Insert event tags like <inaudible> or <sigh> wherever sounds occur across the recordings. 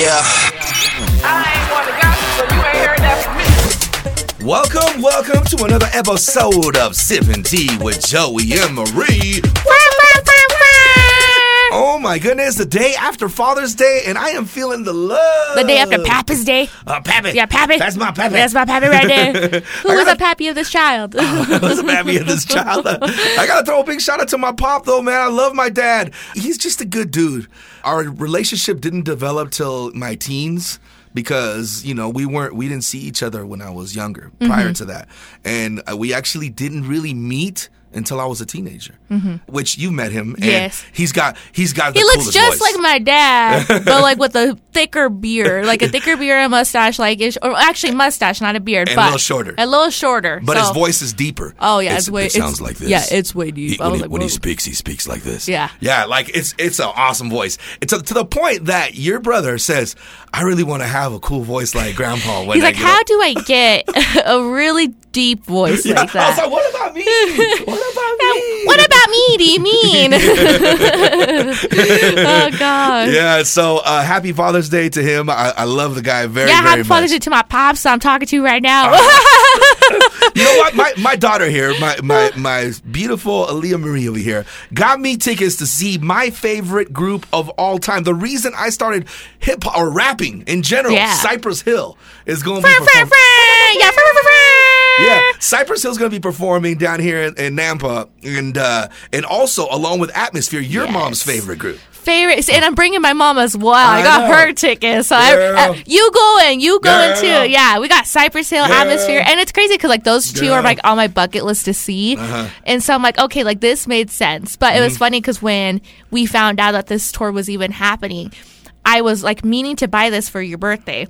Yeah. I ain't want to gossip, so you ain't heard that from me. Welcome, welcome to another episode of Sipping Tea with Joey and Marie. My goodness, the day after Father's Day, and I am feeling the love. The day after Papa's Day. Uh, Pappy. Yeah, Pappy. That's my Pappy. That's my Pappy right there. <laughs> Who was gotta- a Pappy of this child? <laughs> Who's the Pappy of this child? I gotta throw a big shout out to my pop though, man. I love my dad. He's just a good dude. Our relationship didn't develop till my teens because you know we weren't we didn't see each other when I was younger prior Mm-hmm. to that, and uh, we actually didn't really meet until I was a teenager. Which you met him, and Mm-hmm. Yes. he's got he's got the he looks just voice. like my dad, but like with a thicker beard, like a <laughs> thicker beard and a mustache, like ish, or actually mustache, not a beard, And a little shorter. a little shorter. but so- his voice is deeper. Oh yeah, It's- it's, way. it sounds like this. Yeah, it's way deep. He- when, he, like, when he speaks, he speaks like this. Yeah. yeah, like it's it's an awesome voice. It's to, to the point that your brother says, "I really want to have a cool voice like Grandpa." When He's I like, how up." do I get <laughs> a really deep voice Yeah, like that?" I was like, "What about me? <laughs> What about me?" what about me? Do you mean? oh God. Yeah, so uh, happy Father's Day to him. I, I love the guy very, much. Yeah, very happy Father's Day to my pops I'm talking to you right now. <laughs> You know what? My my daughter here, my my my beautiful Aaliyah Marie over here, got me tickets to see my favorite group of all time. The reason I started hip hop or rapping in general, Yeah. Cypress Hill is going to be Frr, frr, performing. Yeah. Yeah, Cypress Hill's going to be performing down here in, in Nampa, and uh, and also along with Atmosphere, your Yes. mom's favorite group. Favorite, and I'm bringing my mom as well. I, I got know. her tickets, so I, Girl. uh, you going, you going Girl. too. Yeah, we got Cypress Hill, Girl. Atmosphere, and it's crazy because like those two Girl. are like on my bucket list to see, Uh-huh. and so I'm like, okay, like this made sense. But it was Mm-hmm. funny because when we found out that this tour was even happening, I was like meaning to buy this for your birthday.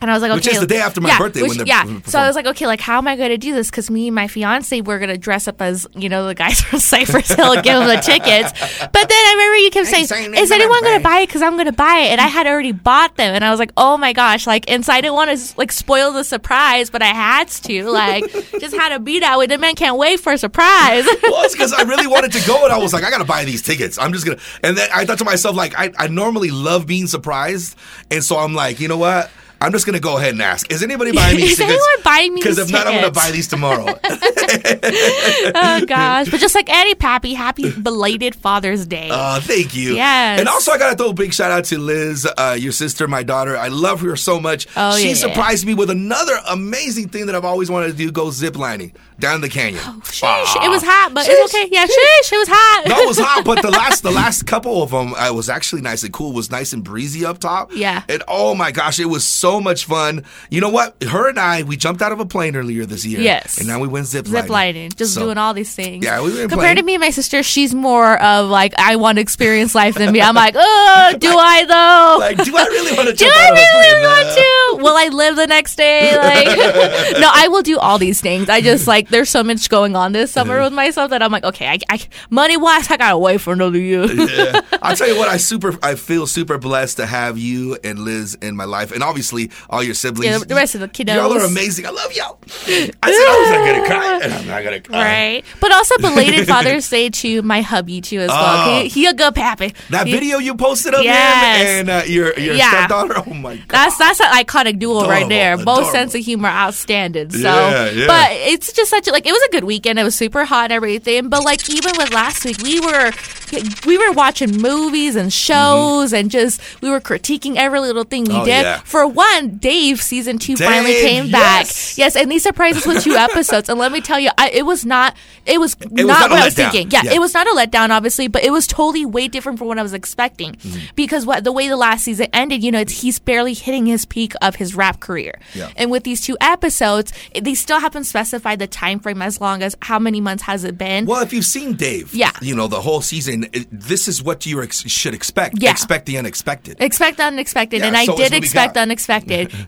And I was like, okay. Which is the day after my yeah, birthday which- when they're yeah. performing. So I was like, okay, like how am I going to do this? Because me and my fiance were going to dress up as you know the guys <laughs> from Cypress Hill and give them the tickets. But then I remember you kept saying, saying "Is anyone going to buy it? Because I'm going to buy it." And I had already bought them, and I was like, "Oh my gosh!" Like, and so I didn't want to like spoil the surprise, but I had to. Like, <laughs> just had to be that way. The man can't wait for a surprise. <laughs> well, it's because I really wanted to go, and I was like, I gotta buy these tickets. I'm just gonna. And then I thought to myself, like, I, I normally love being surprised, and so I'm like, you know what? I'm just gonna go ahead and ask. Is anybody buying me <laughs> Is anyone buying me Because if not, I'm gonna buy these tomorrow. <laughs> oh gosh! But just like Eddie Pappy, happy belated Father's Day. Uh, thank you. Yes. And also, I got to throw a big shout out to Liz, uh, your sister, my daughter. I love her so much. Oh, she yeah. surprised me with another amazing thing that I've always wanted to do go zip lining down the canyon. Oh, sheesh, it was hot, but it's okay. Yeah, sheesh, it was hot. No, it was hot, but the last the <laughs> last couple of them, I was actually nice and cool. It was nice and breezy up top. Yeah. And oh my gosh, it was so much fun. You know what? Her and I, we jumped out of a plane earlier this year. Yes. And now we went zip lining. zip lining, just So- doing all these things. Yeah, we Compared playing- to me and my sister, she's more of like I want to experience life than me. I'm like, oh, <laughs> do I though? Like, do I really want to? <laughs> do jump I out of a really want to? <laughs> Will I live the next day? Like, no, I will do all these things. I just like there's so much going on this summer with myself that I'm like, okay, I, I money wise, I gotta wait for another year. yeah. I'll tell you what, I super I feel super blessed to have you and Liz in my life. And obviously all your siblings. Yeah, the rest of the kiddos. Y'all are amazing. I love y'all. I said I was not gonna cry. And I'm not gonna cry. Right, but also belated Father's Day to my hubby too as well. Oh. He, a good pappy. That He- video you posted of Yes. him and uh, your your Yeah. stepdaughter. Oh my god. That's that's an iconic duo right Adorable, there. Both adorable. sense of humor outstanding. So, Yeah, yeah. but it's just such a like it was a good weekend. It was super hot and everything. But like even with last week, we were we were watching movies and shows and just we were critiquing every little thing we Mm-hmm. Oh, did. For one, Dave season two finally came yes. back. Yes, and he surprised us with two <laughs> episodes. And let me tell you, I, it was not it was was not not what I was thinking. Yeah, Yeah. it was not a letdown, obviously, but it was totally way different from what I was expecting. Mm-hmm. Because what the way the last season ended, you know, it's, he's barely hitting his peak of his rap career. Yeah. And with these two episodes, they still haven't specified the time frame as long as how many months has it been. Well, if you've seen Dave, Yeah. you know the whole season. It, this is what you ex- should expect. Yeah. Expect the unexpected. Expect the unexpected, Yeah, and I so is did expect the unexpected.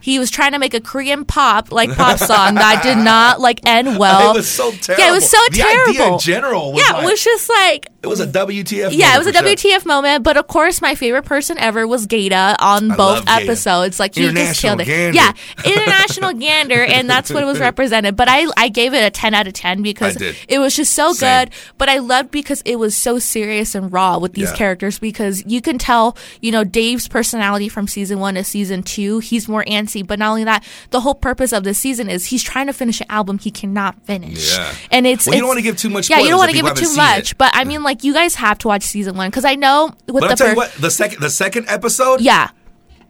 He was trying to make a Korean pop like pop song that did not like <laughs> end well. it was so terrible. Yeah, it was so the terrible. idea in general was yeah, like, it was just like It was a WTF. Yeah, it was a sure. WTF moment, but of course, my favorite person ever was Gata on I both love Gata. episodes. Like he just killed it. Gander. Yeah, international gander, and that's what it was <laughs> represented. But I, I gave it a ten out of ten because it was just so Same. good. But I loved because it was so serious and raw with these Yeah. characters because you can tell, you know, Dave's personality from season one to season two. He's more antsy, but not only that, the whole purpose of this season is he's trying to finish an album he cannot finish. Yeah. and it's Well, you don't wanna give too much Yeah, you don't want to give it too much. it. But I mean, like you guys have to watch season one because I know with But the I'll tell you per- what, the second the second episode, yeah.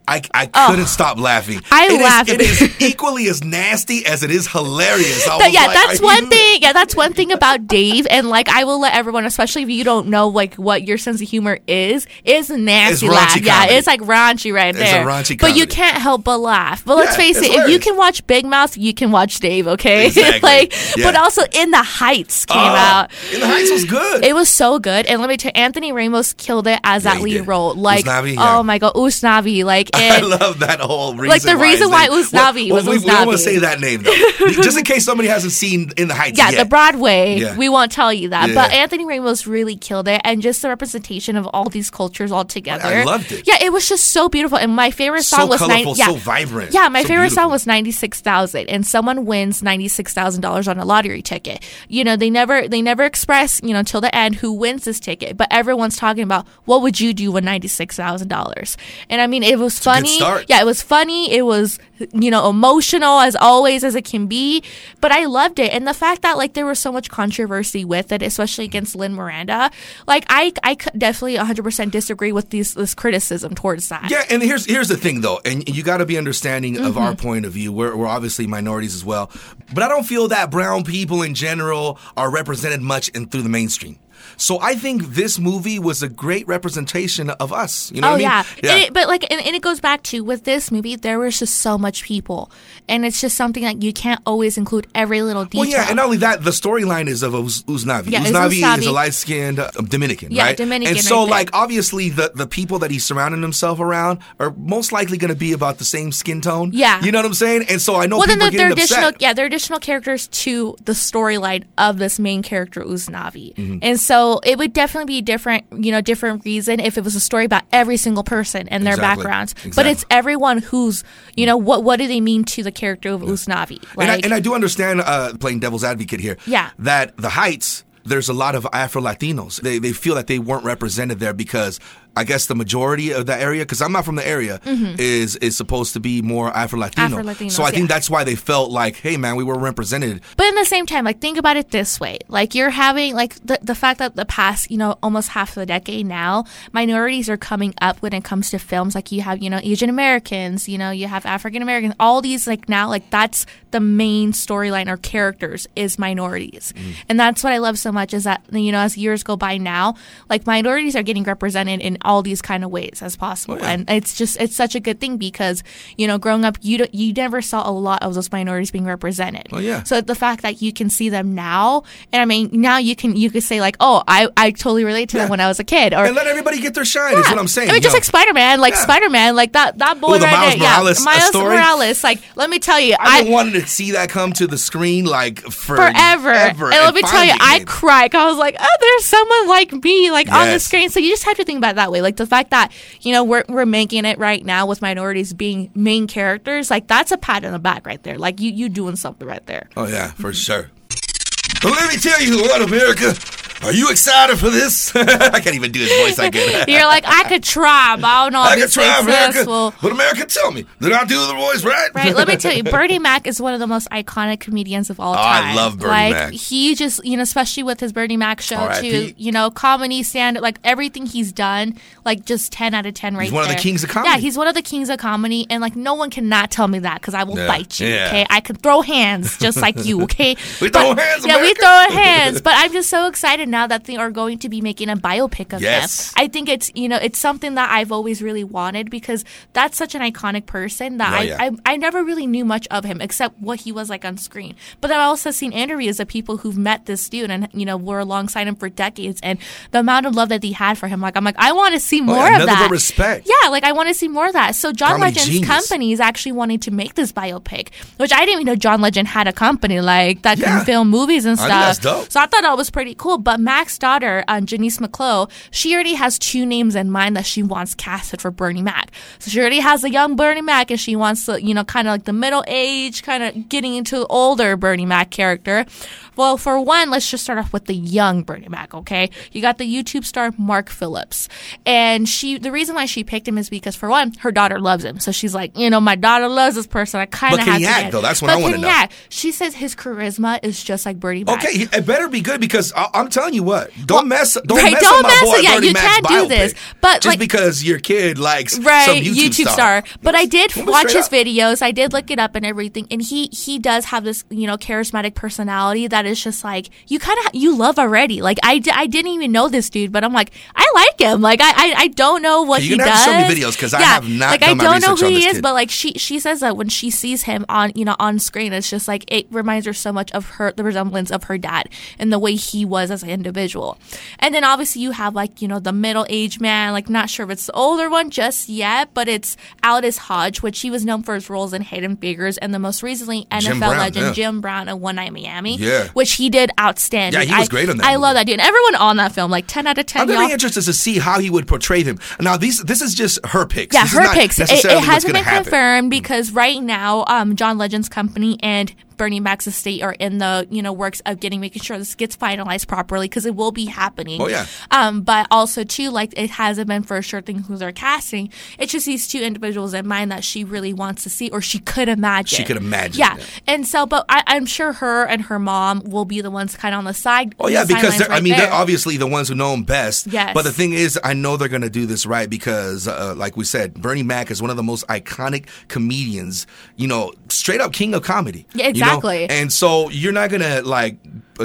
I, I couldn't stop laughing. I It is- laughed. It is <laughs> equally as nasty as it is hilarious. Yeah, like, that's one you- thing. Yeah, that's one thing about Dave. And like, I will let everyone, especially if you don't know like what your sense of humor is, is nasty It's raunchy laugh. Yeah, it's like raunchy right It's a there. raunchy but you can't help but laugh. But let's Yeah, face it, if you can watch Big Mouth, you can watch Dave. Okay, <laughs> Exactly. like, Yeah. but also In the Heights came Oh, out. In the Heights was good. It was so good, and let me tell you, Anthony Ramos killed it as that lead did. role. Like, Usnavi, oh my god, Usnavi, like, <laughs> I love that whole reason. Like, the why reason why Usnavi well, was we, we don't want to say that name though, just in case somebody hasn't seen In the Heights. yeah, yet. the Broadway. Yeah. We won't tell you that, Yeah. but Anthony Ramos really killed it, and just the representation of all these cultures all together. I loved it. Yeah, it was just so beautiful, and my favorite So song was colorful, yeah, so vibrant, Yeah, my so favorite beautiful. song was ninety six thousand, and someone wins ninety six thousand dollars on a lottery ticket. You know, they never they never express you know till the end who wins this ticket, but everyone's talking about what would you do with ninety six thousand dollars, and I mean it was funny. Yeah, it was funny. It was you know emotional as always as it can be, but I loved it, and the fact that like there was so much controversy with it, especially against Lin Miranda. Like I I definitely one hundred percent disagree with these this criticism towards that. Yeah, and here's here's the thing though, and you got to be understanding of Mm-hmm. our point of view. We're, we're obviously minorities as well, but I don't feel that brown people in general are represented much in through the mainstream. So I think this movie was a great representation of us. You know oh what I mean? yeah, And it, but like, and, and it goes back to with this movie, there was just so much people, and it's just something that you can't always include every little detail. Well, yeah, and not only that, the storyline is of Uz- Usnavi. Yeah, it's Usnavi is a light-skinned uh, Dominican, Yeah, right? Dominican And so, right like, obviously, the the people that he's surrounding himself around are most likely going to be about the same skin tone. Yeah. you know what I'm saying? And so I know well, then people there are getting additional, upset. yeah, they're additional characters to the storyline of this main character Usnavi, Mm-hmm. and so it would definitely be different, you know, different reason if it was a story about every single person and their Exactly. backgrounds. But it's everyone who's, you know, what what do they mean to the character of Usnavi? Like, and, I, and I do understand uh, playing devil's advocate here. Yeah. That the Heights, there's a lot of Afro Latinos. They, they feel that they weren't represented there because I guess the majority of the area, because I'm not from the area, is is supposed to be more Afro Latino. Mm-hmm. So I think yeah. that's why they felt like, hey man, we were represented. But in the same time, like think about it this way: like you're having like the the fact that the past, you know, almost half of the decade now, minorities are coming up when it comes to films. Like you have, you know, Asian Americans, you know, you have African Americans. All these like now, like that's the main storyline or characters is minorities, and that's what I love so much is that you know as years go by now, like minorities are getting represented in all these kind of ways as possible, yeah. and it's just it's such a good thing because you know growing up you don't, you never saw a lot of those minorities being represented. Oh, yeah. So the fact that you can see them now, and I mean now you can you could say like, oh, I I totally relate to Yeah. them when I was a kid, or And let everybody get their shine, is what I'm saying. I mean, just like Spider Man, like Yeah. Spider Man, like that that boy Oh, the right Miles there, Morales, yeah, Miles story? Morales. Like, let me tell you, I've I been wanting to see that come to the screen like for forever. ever, and let me tell you, I cried. I was like, oh, there's someone like me, like on the screen. So you just have to think about it way. Like the fact that you know we're we're making it right now with minorities being main characters. Like that's a pat on the back right there. Like you you doing something right there. Oh yeah, for sure. Well, let me tell you what, America. Are you excited for this? <laughs> I can't even do his voice like it. <laughs> You're like, I could try, but I don't know I it's try, America. successful. But America, tell me, did I do the voice right? Right, let me tell you, <laughs> Bernie Mac is one of the most iconic comedians of all Oh, I time. love Bernie like, Mac. He just, you know, especially with his Bernie Mac show R.I.P.. too. You know, comedy, stand, like everything he's done, like just ten out of ten right He's one of the kings of comedy. Yeah, he's one of the kings of comedy, and like no one cannot tell me that because I will Yeah. bite you. Yeah. Okay, I can throw hands just like you. Okay, We But- throw hands, Yeah, we America. throw hands. But I'm just so excited now that they are going to be making a biopic of Yes. them. I think it's you know it's something that I've always really wanted because that's such an iconic person that Oh, I, yeah. I I never really knew much of him except what he was like on screen. But then I also seen interviews of people who've met this dude and you know were alongside him for decades and the amount of love that he had for him. Like I'm like I want to see more Oh, yeah, of that. respect. Yeah, like I want to see more of that. So John Comedy Legend's genius. company is actually wanting to make this biopic, which I didn't even know John Legend had a company like that Yeah. can film movies and I stuff. dope. So I thought that was pretty cool. But Mac's daughter, um, Je'Niece McCullough, she already has two names in mind that she wants casted for Bernie Mac. So she already has a young Bernie Mac, and she wants the, you know, kind of like the middle age, kind of getting into the older Bernie Mac character. Well, for one, let's just start off with the young Bernie Mac, okay? You got the YouTube star Mark Phillips. And she the reason why she picked him is because for one, her daughter loves him. So she's like, you know, my daughter loves this person. I kind of have to act, get though? That's what but I can he know. act? She says his charisma is just like Bernie Mac. Okay, it better be good because I, I'm telling you what. Don't Well, mess. Don't right, mess don't with my mess boy yeah, Bernie you Mac's can't do biopic. this, but, just like- because your kid likes right some YouTube, star. But I did watch his up. videos. I did look it up and everything, and he he does have this you know charismatic personality that is just like you kind of you love already. Like I, I didn't even know this dude, but I'm like I like him. Like I I, I don't know what You're he does. have to show me videos 'cause I yeah, have not like I don't know who he is, kid. but like she she says that when she sees him on you know on screen, it's just like it reminds her so much of her the resemblance of her dad and the way he was as an individual. And then obviously you have like you know the middle aged man, like not sure if it's the older one just yet, but it's Aldis Hodge, which he was known for his roles in Hidden Figures and the most recently NFL Brown, legend yeah. Jim Brown in One Night Miami, Yeah. which he did outstanding. Yeah, he was I- great on that I love that dude. And everyone on that film, like ten out of ten. I'm gonna interested to see how he would portray them. Now, these this is just her picks. Yeah, This is her not picks. It, it hasn't been happen. confirmed because right now, um, John Legend's company and Bernie Mac's estate are in the you know works of getting making sure this gets finalized properly because it will be happening. Oh, yeah. Um, but also too, like it hasn't been for a sure thing who they're casting. It's just these two individuals in mind that she really wants to see or she could imagine. She could imagine, Yeah. yeah. And so, but I, I'm sure her and her mom will be the ones kind of on the side. Oh yeah, because they're, I right mean they're obviously the ones who know him best. Yes. But the thing is, I know they're gonna do this right because, uh, like we said, Bernie Mac is one of the most iconic comedians. You know, straight up king of comedy. Yeah, you know? Exactly. And so you're not gonna like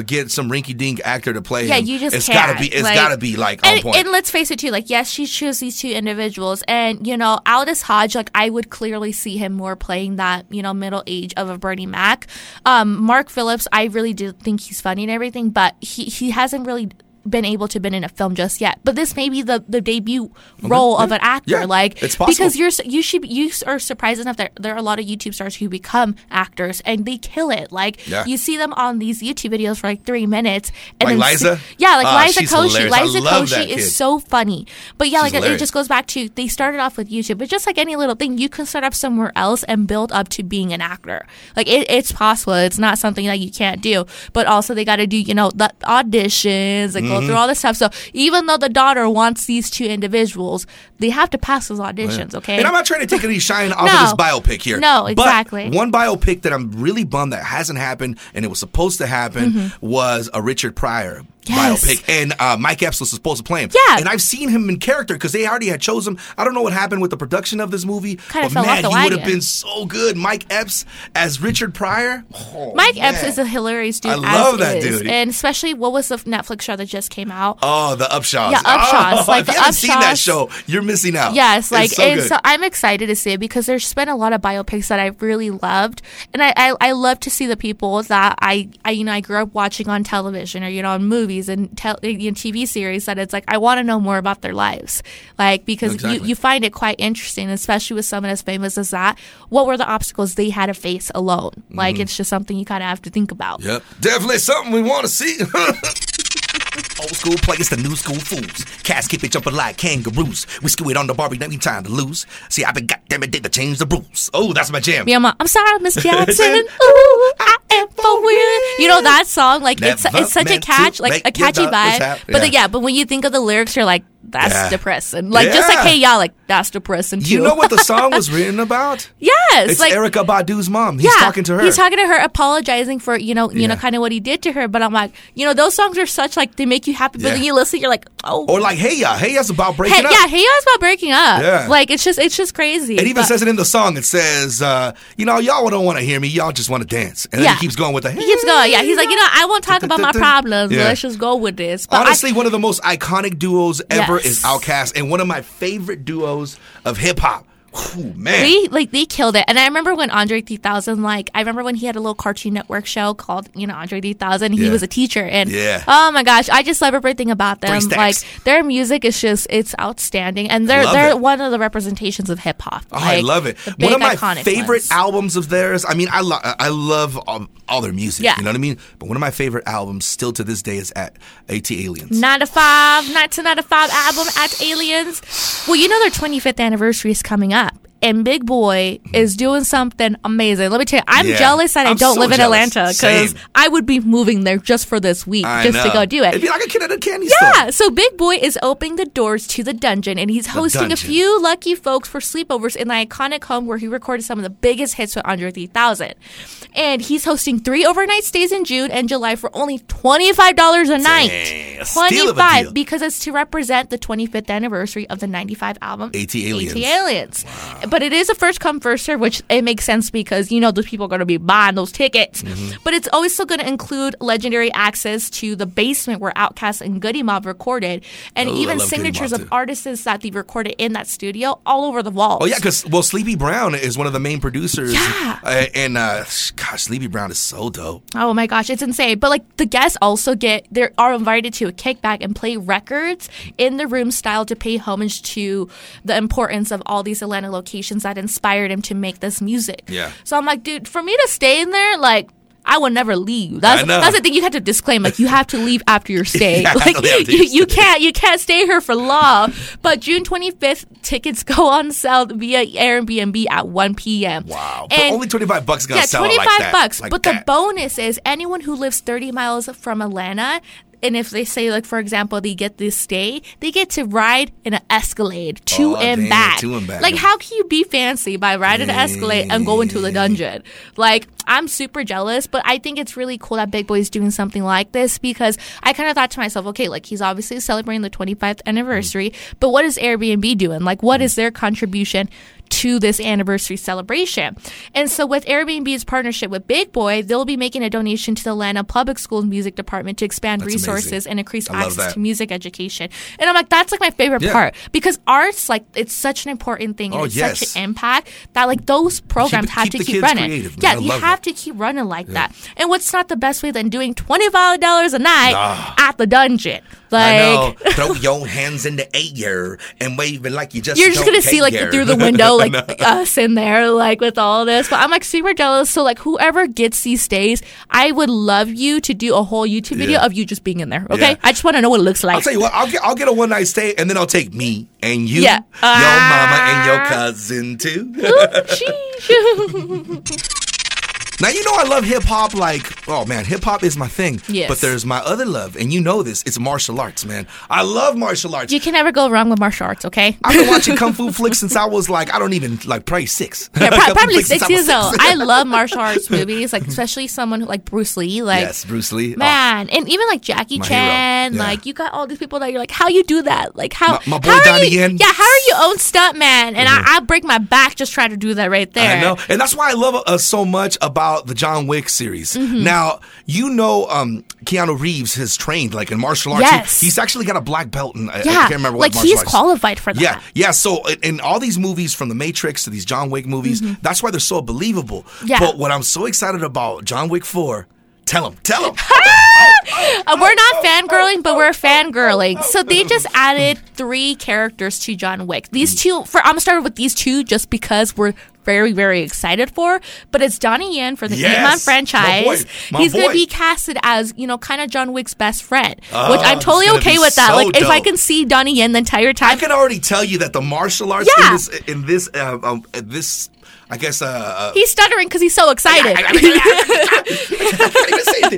get some rinky dink actor to play Yeah, him. you just it's can't. gotta be. It's Like- gotta be like on and, point. and let's face it too, like yes, she chose these two individuals, and you know, Aldis Hodge, like I would clearly see him more playing that you know middle age of a Bernie Mac. Um, Mark Phillips, I really do think he's funny and everything, but he he hasn't really been able to been in a film just yet. But this may be the, the debut role of an actor, Yeah, like it's possible. because you're you should you are surprised enough that there are a lot of YouTube stars who become actors and they kill it. Like Yeah. you see them on these YouTube videos for like three minutes, and Like then Liza? yeah, like Ah, Liza Koshy. Liza Koshy is so funny. But yeah, She's like it, it just goes back to they started off with YouTube, but just like any little thing, you can start up somewhere else and build up to being an actor. Like it, it's possible. It's not something that you can't do. But also they got to do you know the auditions and go Mm-hmm. through all this stuff. So even though the daughter wants these two individuals, they have to pass those auditions. Okay. And I'm not trying to take any shine off No. of this biopic here. No, But exactly. one biopic that I'm really bummed that hasn't happened and it was supposed to happen was a Richard Pryor Mm-hmm. Yes. biopic. And uh, Mike Epps was supposed to play him. Yeah. And I've seen him in character because they already had chosen him. I don't know what happened with the production of this movie. Kinda but man, he would have been so good. Mike Epps as Richard Pryor. Oh, Mike Epps is a hilarious dude. I love that is. dude. and especially what was the Netflix show that just came out? Oh, the Upshaws. Yeah, Upshaws. Oh, Like if the you haven't seen that show, you're missing out. Yes, like it's so and so I'm excited to see it because there's been a lot of biopics that I really loved, and I, I I love to see the people that I I you know I grew up watching on television or you know on movies and tel- in TV series that it's like I want to know more about their lives, like because Exactly. you you find it quite interesting, especially with someone as famous as that. What were the obstacles they had to face alone? Mm-hmm. Like it's just something you kind of have to think about. Yep. Definitely something we want to see. <laughs> Old school players to new school fools. Cats keep it jumping like kangaroos. We screw it on the bar, we ain't time to lose. See, I've been goddamn it, to change the rules. Oh, that's my jam. Yeah, I'm, I'm sorry, Miss <laughs> Jackson. You know that song? Like it's it's such a catch, like a catchy vibe. But the, yeah, but when you think of the lyrics, you're like, that's Yeah. depressing. Like just like hey y'all, like that's depressing too. You know what the <laughs> song was written about? yes, It's like Erykah Badu's mom. He's yeah, talking to her. He's talking to her, apologizing for you know you know kind of what he did to her. But I'm like, you know, those songs are such like they make you happy, but Yeah. then you listen, you're like, oh. or like, hey, ya, hey, ya's about breaking Hey, up. yeah, hey, y'all's about breaking up. Yeah. Like it's just it's just crazy. It even But- says it in the song. It says, uh, you know, y'all don't want to hear me. Y'all just want to dance. And then he keeps going with the, he keeps going. Yeah, he's like, you know, I won't talk about my problems. Let's just go with this. Honestly, one of the most iconic duos ever Is Outkast, and one of my favorite duos of hip hop. Ooh, man. We like they killed it, and I remember when Andre 3000, like I remember when he had a little Cartoon Network show called, you know, Andre 3000. He Yeah. was a teacher, and Yeah. oh my gosh, I just love everything about them. Like their music is just it's outstanding, and they're Love they're it. one of the representations of hip hop. Oh, I love it. One of my favorite ones. albums of theirs. I mean, I love I love all, all their music. Yeah. You know what I mean? But one of my favorite albums, still to this day, is at ATLiens. Nine to five, 1995 album ATLiens. Well, you know their 25th anniversary is coming up up and Big Boi is doing something amazing. Let me tell you, I'm Yeah. jealous that I I'm don't so live in jealous. Atlanta because I would be moving there just for this week, I just to go do it. It'd be like a kid at a candy store. Yeah, so Big Boi is opening the doors to the dungeon and he's hosting a few lucky folks for sleepovers in the iconic home where he recorded some of the biggest hits with Andre 3000. And he's hosting three overnight stays in June and July for only $25 a night. Dang, a a 25 deal. because it's to represent the 25th anniversary of the 95 album ATLiens. AT Aliens. But it is a first come first serve, which it makes sense because you know those people are going to be buying those tickets. Mm-hmm. But it's always still going to include legendary access to the basement where Outkast and Goodie Mob recorded, and Ooh, even signatures of artists that they recorded in that studio all over the walls. Oh yeah, because well, Sleepy Brown is one of the main producers. Yeah. Uh, and uh, gosh, Sleepy Brown is so dope. Oh my gosh, it's insane. But like the guests also get they are invited to a kickback and play records in the room style to pay homage to the importance of all these Atlanta locations that inspired him to make this music. Yeah. So I'm like, dude, for me to stay in there, like I will never leave. That's that's the thing you have to disclaim. Like you have to leave after your <laughs> stay. Yeah, like you, you can't you can't stay here for long. But June 25th tickets go on sale via Airbnb at 1 p.m. Wow, And- but only twenty five bucks gonna yeah, sell it twenty like five that, bucks. like but that. the bonus is anyone who lives thirty miles from Atlanta, and if they say like for example they get this stay, they get to ride in an Escalade to Oh, and back. to and back. Like how can you be fancy by riding an Escalade and going to the dungeon? Like I'm super jealous, but I think it's really cool that Big Boi is doing something like this because I kind of thought to myself, okay, like he's obviously celebrating the 25th anniversary, but what is Airbnb doing? Like what is mm. their contribution? To this anniversary celebration. And so with Airbnb's partnership with Big Boi, they'll be making a donation to the Atlanta Public Schools Music Department to expand That's resources amazing. and increase I access to music education. And I'm like, that's like my favorite Yeah. part because arts, like, it's such an important thing and Oh, it's yes. such an impact that like those programs Keep- have keep to keep running. creative. Yeah, you have to keep running like that. And what's not the best way than doing twenty five dollars a night Nah. at the dungeon? Like I know. Throw <laughs> your hands in the air and wave it like you just. you're just gonna see like through the <laughs> window <laughs> like us in there like with all this but i'm like super jealous so like whoever gets these stays i would love you to do a whole youtube video Yeah. of you just being in there okay Yeah. i just want to know what it looks like I'll tell you what. I'll get. I'll get a one night stay, and then I'll take me and you, Yeah. your mama, and your Ah. cousin too. Sheesh. <laughs> <laughs> Now you know I love hip hop. Like, oh man, hip hop is my thing. Yes. But there's my other love, and you know this. It's martial arts, man. I love martial arts. you can never go wrong with martial arts okay I've been <laughs> watching kung fu flicks since I was like, I don't even like probably six. Yeah, pro- <laughs> probably six years old. I love martial arts movies, like especially someone who, like Bruce Lee. Like, yes, Bruce Lee. Oh, man, and even like Jackie My. Chan. Yeah. Like, you got all these people that you're like, how you do that? Like, how? My- my boy how Donnie you, Yen. Yeah, how are you own stunt man? And I, I break my back just trying to do that right there. I know, and that's why I love uh, so much about the John Wick series. Mm-hmm. Now, you know, um, Keanu Reeves has trained like in martial arts. He- Yes. he's actually got a black belt, and I, I can't remember what like he's arts. qualified for that. Yeah, yeah. So in, in all these movies, from the Matrix to these John Wick movies, that's why they're so believable. Mm-hmm. Yeah. But what I'm so excited about John Wick Four, tell him, tell him. <laughs> <laughs> Uh, we're not fangirling, but we're fangirling. So they just added three characters to John Wick. These two, for I'm gonna start with these two just because we're very, very excited for. But it's Donnie Yen for the Yes, franchise. my boy, my He's gonna be casted as you know, kind of John Wick's best friend, which Oh, I'm totally okay with that. so like if I can see Donnie Yen the entire time. I can already tell you that the martial arts Yeah. in this, in this, uh, um, this, I guess, uh, uh, He's stuttering because he's so excited. I can't even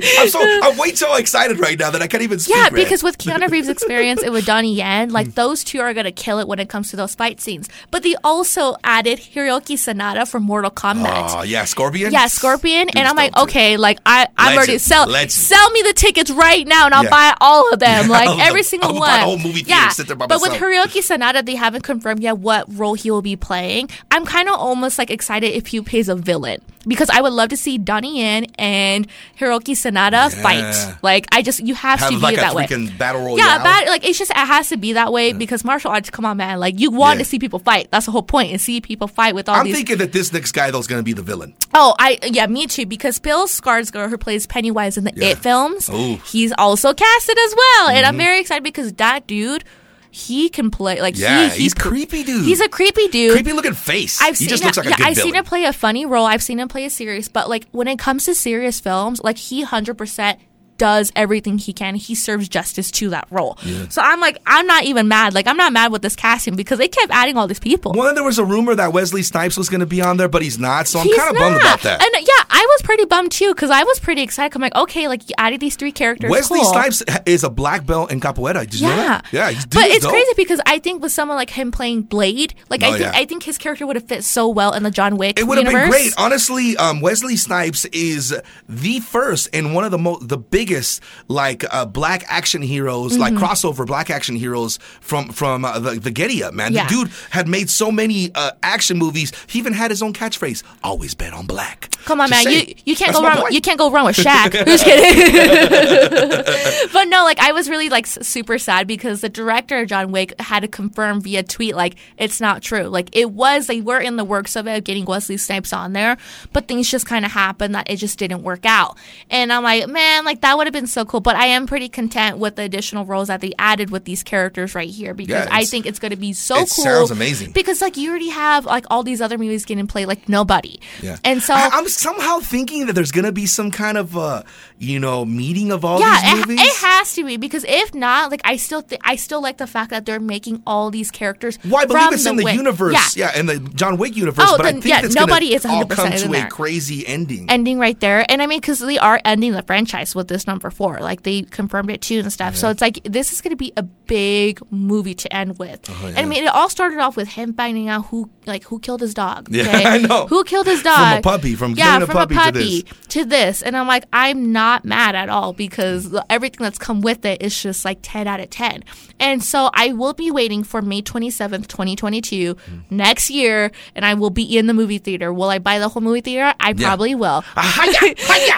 say. I'm so I'm way so excited right now that I can't even speak. Yeah, because with Keanu Reeves' experience and with Donnie Yen, like those two are gonna kill it when it comes to those fight scenes. But they also added Hiroki Sanada from Mortal Kombat. Oh yeah, Scorpion. yeah, Scorpion, Dude's and I'm like, too. okay, like I, I'm Legend, ready to sell, legend. sell me the tickets right now, and I'll Yeah. buy all of them, like I'll- every I'll single buy one. whole movie yeah, sit there by but with myself. Hiroki Sanada, they haven't confirmed yet what role he will be playing. I'm kind of almost like excited if he plays a villain. because I would love to see Donnie Yen and Hiroki Sanada Yeah. fight. Like I just you have, Have to like a that way. battle royale. Yeah, bad, like it's just it has to be that way because martial arts. Come on, man! Like you want Yeah. to see people fight. That's the whole point. And see people fight with all I'm these. thinking that this next guy though is going to be the villain. oh, I yeah, me too. Because Bill Skarsgård, who plays Pennywise in the Yeah. It films, Ooh. he's also casted as well, and Mm-hmm. I'm very excited because that dude, he can play like Yeah, he, he's creepy, dude. He's a creepy dude. Creepy looking face. I've he seen just him, looks like a good I've villain. seen him play a funny role. I've seen him play a serious, but like when it comes to serious films, like he hundred percent does everything he can. He serves justice to that role. So I'm like, I'm not even mad. Like I'm not mad with this casting because they kept adding all these people. Well, then there was a rumor that Wesley Snipes was going to be on there, but he's not. So I'm kind of bummed about that. And yeah, I was pretty bummed too because I was pretty excited. I'm like, okay, like you added these three characters. Wesley cool. Snipes is a black belt in capoeira. Did you know Yeah, that? Yeah, but it's dope. crazy because I think with someone like him playing Blade, like Oh, I think yeah. I think his character would have fit so well in the John Wick It would have been great. Honestly, um, Wesley Snipes is the first and one of the most, the biggest like uh, black action heroes, like Mm-hmm. crossover black action heroes from from uh, the, the Getty Up. Man, Yeah. the dude had made so many uh, action movies. He even had his own catchphrase: "Always bet on black." Come on, Just man. You saying. you can't That's go wrong. boy. You can't go wrong with Shaq. <laughs> Who's kidding? <laughs> but no, like I was really like super sad because the director John Wick had to confirm via tweet like it's not true. Like it was they were in the works of it getting Wesley Snipes on there, but things just kind of happened that it just didn't work out. And I'm like, man, like that would have been so cool. But I am pretty content with the additional roles that they added with these characters right here because Yeah, I think it's going to be so it cool. sounds amazing. because like you already have like all these other movies getting played like nobody. Yeah. And so I, I'm somehow thinking that there's gonna be some kind of uh, you know, meeting of all yeah, these it, movies. it has to be because if not, like I still th- I still like the fact that they're making all these characters. Well, I believe from it's in the Wick. universe, Yeah. yeah. in the John Wick universe. Oh, but I think yeah, it's nobody is all 100% come in to a crazy ending. Ending right there, and I mean, because they are ending the franchise with this number four, like they confirmed it too and stuff. So it's like this is to be a big movie to end with. Oh, And I mean, it all started off with him finding out who, like, who killed his dog. Yeah. <laughs> I know. Who killed his dog From a puppy, from yeah, killing a from puppy to a this. puppy to this, and I'm like, I'm not mad at all because everything that's come with it is just like 10 out of 10. And so I will be waiting for May 27th, 2022, mm. next year, and I will be in the movie theater. Will I buy the whole movie theater? I probably will. <laughs> Ah, ah, <laughs>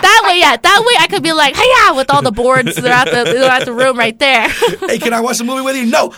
that way, yeah, that way I could be like, hey, yeah, with all the boards throughout the, throughout the room right there. <laughs> hey, can I watch the movie with you? No.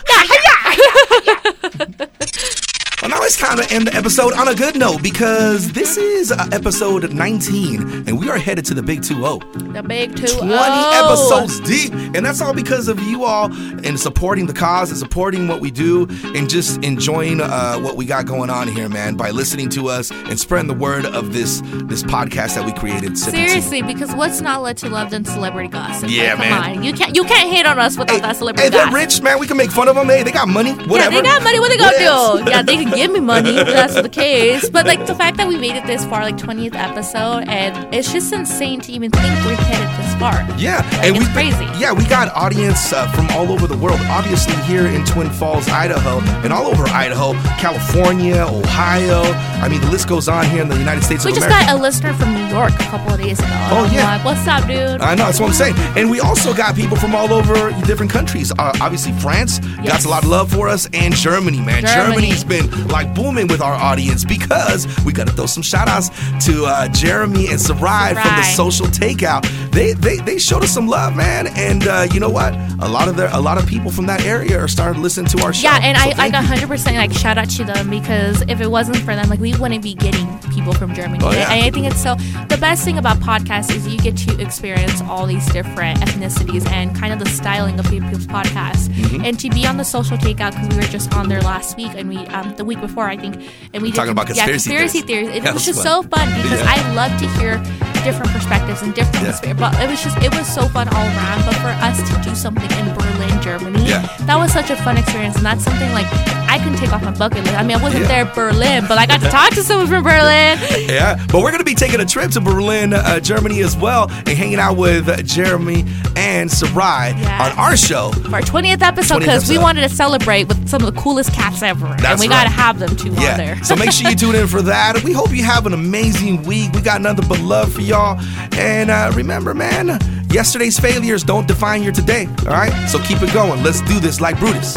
Well, now it's time to end the episode on a good note because this is uh, episode 19 and we are headed to the big 2 0. the big 2 0. 20 oh. episodes deep. And that's all because of you all and supporting the cause and supporting what we do and just enjoying uh, what we got going on here, man, by listening to us and spreading the word of this this podcast that we created. Seriously, because what's not led to love than celebrity gossip? Yeah, Like, come man. on. You can't you can't hate on us without that celebrity Hey, they're rich, man. We can make fun of them. Hey, they got money. Whatever. Yeah, they got money. What they gonna do? Yeah, they can give me money. if that's the case. But like the fact that we made it this far, like 20th episode, and it's just insane to even think we're headed this far. Yeah, Like, it's we crazy. Yeah, we got audience uh, from all over the world. Obviously, here in Twin Falls, Idaho, and all over Idaho, California, Ohio. I mean, the list goes on here in the United States We just America. got a listener from New York a couple of days ago. Oh, I'm yeah. like, what's up, dude? I know, that's what I'm saying. And we also got people from all over different countries. Uh, obviously, France got a lot of love for us, and Germany, man. Germany. Germany's been like booming with our audience because we got to throw some shout outs to uh, Jeremy and Sarai from the Social Takeout. They, they they showed us some love, man. And uh, you know what? A lot of their a lot of people from that area are starting to listen to our show. Yeah, and So I like you. 100% like shout out to them because if it wasn't for them, like we wouldn't be getting people from Germany. Oh, yeah. And I think it's so the best thing about podcasts is you get to experience all these different ethnicities and kind of the styling of people's podcasts. Mm-hmm. And to be on the social takeout because we were just on there last week and we um the week before I think and we did Talking about yeah, conspiracy conspiracy theories. theories. It <laughs> was was just fun. so fun because Yeah. I love to hear different perspectives and different Yeah. conspiracy. But it was just it was so fun all around. But for us to do something in Berlin, Germany, Yeah. that was such a fun experience, and that's something like I couldn't take off my bucket list. I mean, I wasn't Yeah. there in Berlin, but I got to talk to someone from Berlin. <laughs> Yeah, but we're going to be taking a trip to Berlin, uh, Germany as well, and hanging out with uh, Jeremy and Sarai Yes. on our show. For our 20th episode, because we wanted to celebrate with some of the coolest cats ever. and That's we got to have them too Yeah. there. so make sure you <laughs> tune in for that. We hope you have an amazing week. We got nothing but love for y'all. And uh, remember, man, yesterday's failures don't define your today. All right? So keep it going. Let's do this like Brutus.